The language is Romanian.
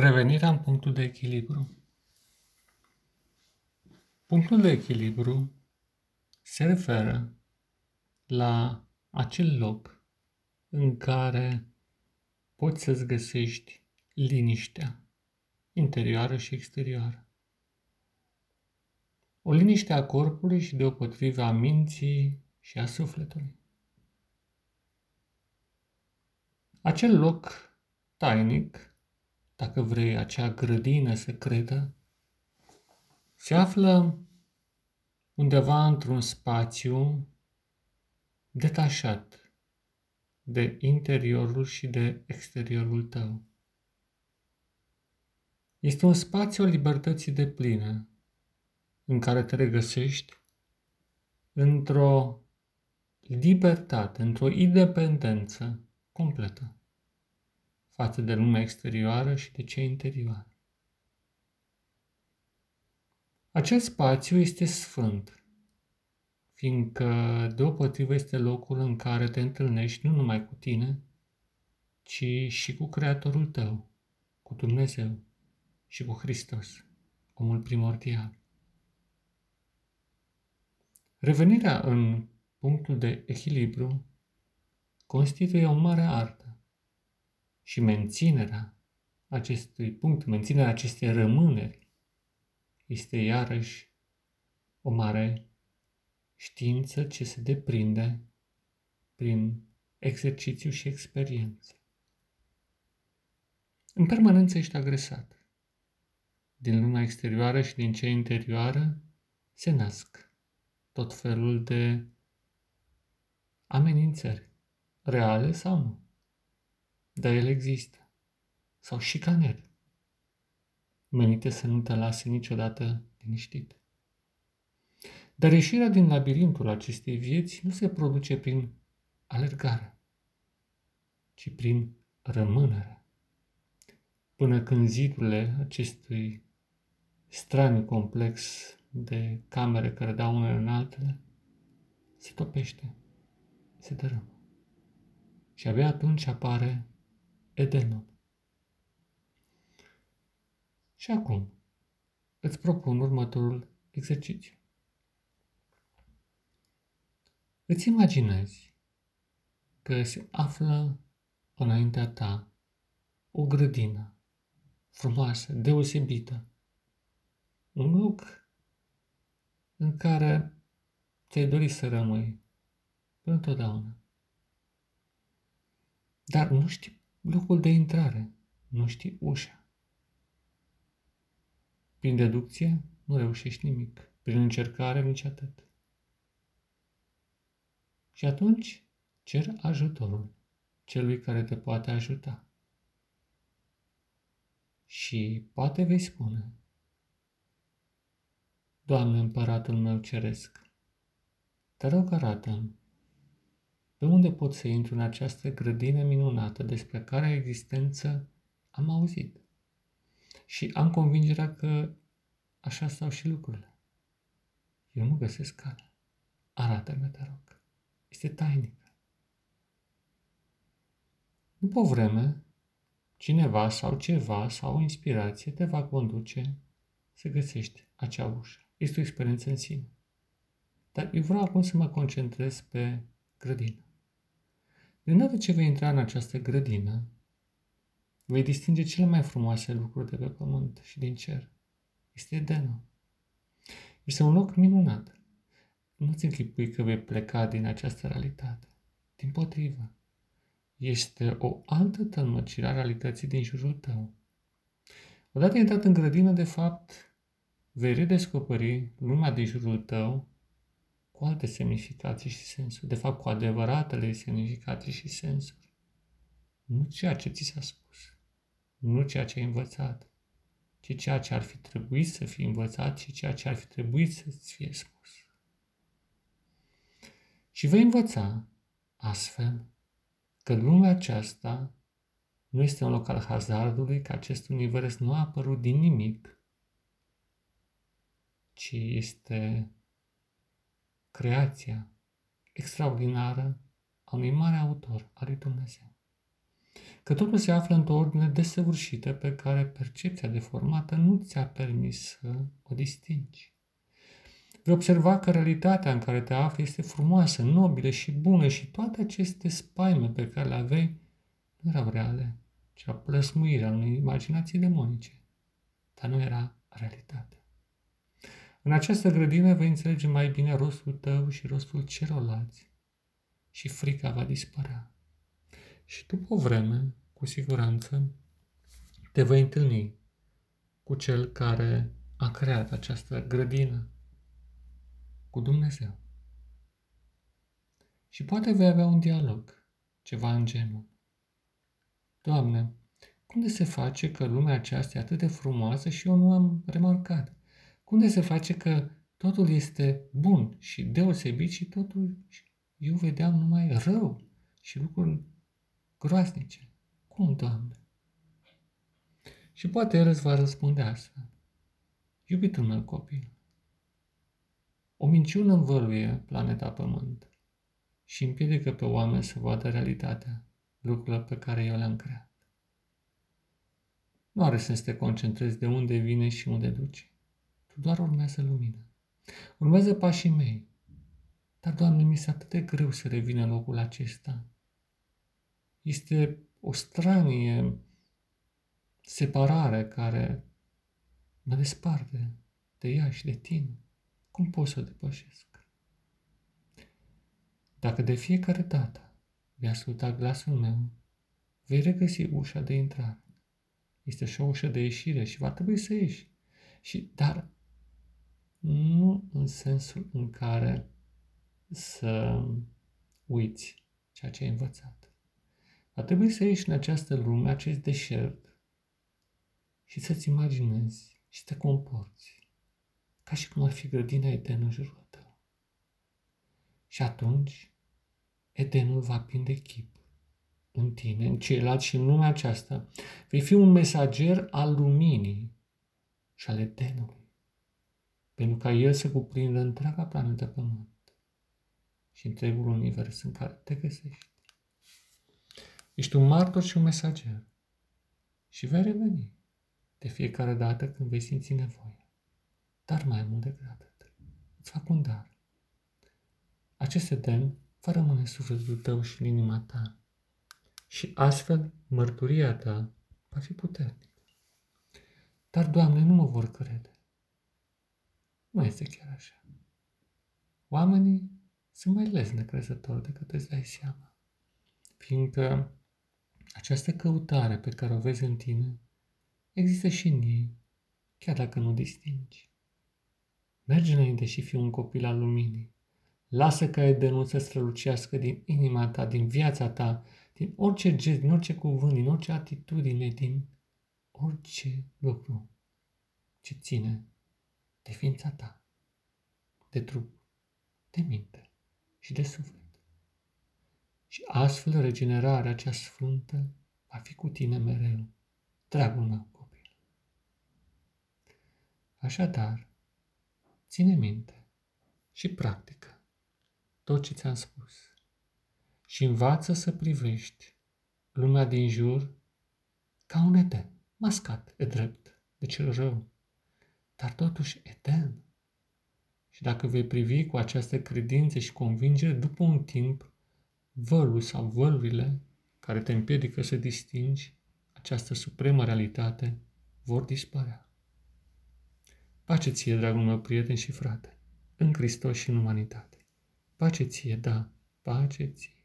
Revenirea în punctul de echilibru. Punctul de echilibru se referă la acel loc în care poți să-ți găsești liniștea interioară și exterioară. O liniște a corpului și deopotrivă a minții și a sufletului. Acel loc tainic dacă vrei, acea grădină secretă, se află undeva într-un spațiu detașat de interiorul și de exteriorul tău. Este un spațiu al libertății de plină, în care te regăsești într-o libertate, într-o independență completă față de lumea exterioară și de cea interioară. Acel spațiu este sfânt, fiindcă deopotrivă este locul în care te întâlnești nu numai cu tine, ci și cu Creatorul tău, cu Dumnezeu și cu Hristos, omul primordial. Revenirea în punctul de echilibru constituie o mare artă și menținerea acestui punct, menținerea acestei rămâneri, este iarăși o mare știință ce se deprinde prin exercițiu și experiență. În permanență ești agresat. Din lumea exterioară și din cea interioară se nasc tot felul de amenințări, reale sau nu dar el există. Sau șicaneri, menite să nu te lase niciodată liniștit. Dar ieșirea din labirintul acestei vieți nu se produce prin alergare, ci prin rămânere. Până când zidurile acestui straniu complex de camere care dau unele în altele se topește, se dărâmă. Și abia atunci apare Edenul. Și acum îți propun următorul exercițiu. Îți imaginezi că se află înaintea ta o grădină frumoasă, deosebită, un loc în care ți-ai dorit să rămâi până întotdeauna. Dar nu știi locul de intrare, nu știi ușa. Prin deducție nu reușești nimic, prin încercare nici atât. Și atunci cer ajutorul celui care te poate ajuta. Și poate vei spune, Doamne împăratul meu ceresc, te rog arată-mi pe unde pot să intru în această grădină minunată despre care existență am auzit? Și am convingerea că așa stau și lucrurile. Eu nu găsesc calea. Arată-mi, te rog. Este tainică. După o vreme, cineva sau ceva sau o inspirație te va conduce să găsești acea ușă. Este o experiență în sine. Dar eu vreau acum să mă concentrez pe grădină. De îndată ce vei intra în această grădină, vei distinge cele mai frumoase lucruri de pe pământ și din cer. Este Edenul. Este un loc minunat. Nu-ți închipui că vei pleca din această realitate. Din potrivă, este o altă tălmăcire a realității din jurul tău. Odată intrat în grădină, de fapt, vei redescoperi lumea din jurul tău cu alte semnificații și sensuri, de fapt cu adevăratele semnificații și sensuri. Nu ceea ce ți s-a spus, nu ceea ce ai învățat, ci ceea ce ar fi trebuit să fie învățat și ceea ce ar fi trebuit să-ți fie spus. Și vei învăța astfel că lumea aceasta nu este un loc al hazardului, că acest univers nu a apărut din nimic, ci este creația extraordinară a unui mare autor al lui Dumnezeu. că totul se află într-o ordine desăvârșită pe care percepția deformată nu ți-a permis să o distingi. Vei observa că realitatea în care te afli este frumoasă, nobilă și bună și toate aceste spaime pe care le aveai nu erau reale, ci a plăsmuirea unei imaginații demonice. Dar nu era realitate. În această grădină vei înțelege mai bine rostul tău și rostul celorlalți și frica va dispărea. Și după o vreme, cu siguranță, te vei întâlni cu cel care a creat această grădină, cu Dumnezeu. Și poate vei avea un dialog, ceva în genul. Doamne, cum de se face că lumea aceasta e atât de frumoasă și eu nu am remarcat? Cum de se face că totul este bun și deosebit și totul eu vedeam numai rău și lucruri groaznice? Cum, Doamne? Și poate el îți va răspunde asta. Iubitul meu copil, o minciună învăluie planeta Pământ și împiedică pe oameni să vadă realitatea, lucrurile pe care eu le-am creat. Nu are sens să te concentrezi de unde vine și unde duci. Tu doar urmează lumină. Urmează pașii mei. Dar, Doamne, mi se atât de greu să revin în locul acesta. Este o stranie separare care mă desparte de ea și de tine. Cum pot să o depășesc? Dacă de fiecare dată vei asculta glasul meu, vei regăsi ușa de intrare. Este și o ușă de ieșire și va trebui să ieși. Și, dar nu în sensul în care să uiți ceea ce ai învățat. Va trebui să ieși în această lume, acest deșert și să-ți imaginezi și să te comporți ca și cum ar fi grădina Eden în jurul tău. Și atunci Edenul va prinde chip în tine, în ceilalți și în lumea aceasta. Vei fi un mesager al luminii și al Edenului pentru ca El să cuprindă întreaga planetă Pământ și întregul univers în care te găsești. Ești un martor și un mesager și vei reveni de fiecare dată când vei simți nevoie. Dar mai mult decât atât, îți fac un dar. Acest Eden va rămâne sufletul tău și în inima ta și astfel mărturia ta va fi puternică. Dar, Doamne, nu mă vor crede. Nu este chiar așa. Oamenii sunt mai les necrezători decât îți dai seama. Fiindcă această căutare pe care o vezi în tine există și în ei, chiar dacă nu distingi. Mergi înainte și fii un copil al luminii. Lasă ca Edenul să strălucească din inima ta, din viața ta, din orice gest, din orice cuvânt, din orice atitudine, din orice lucru ce ține de ființa ta, de trup, de minte și de suflet. Și astfel regenerarea cea sfântă va fi cu tine mereu, dragul meu copil. Așadar, ține minte și practică tot ce ți-am spus și învață să privești lumea din jur ca un eden, mascat, e drept, de cel rău, dar totuși etern. Și dacă vei privi cu această credință și convingere, după un timp, vălul sau vălurile care te împiedică să distingi această supremă realitate vor dispărea. Pace ție, dragul meu prieten și frate, în Hristos și în umanitate. Pace ție, da, pace ție.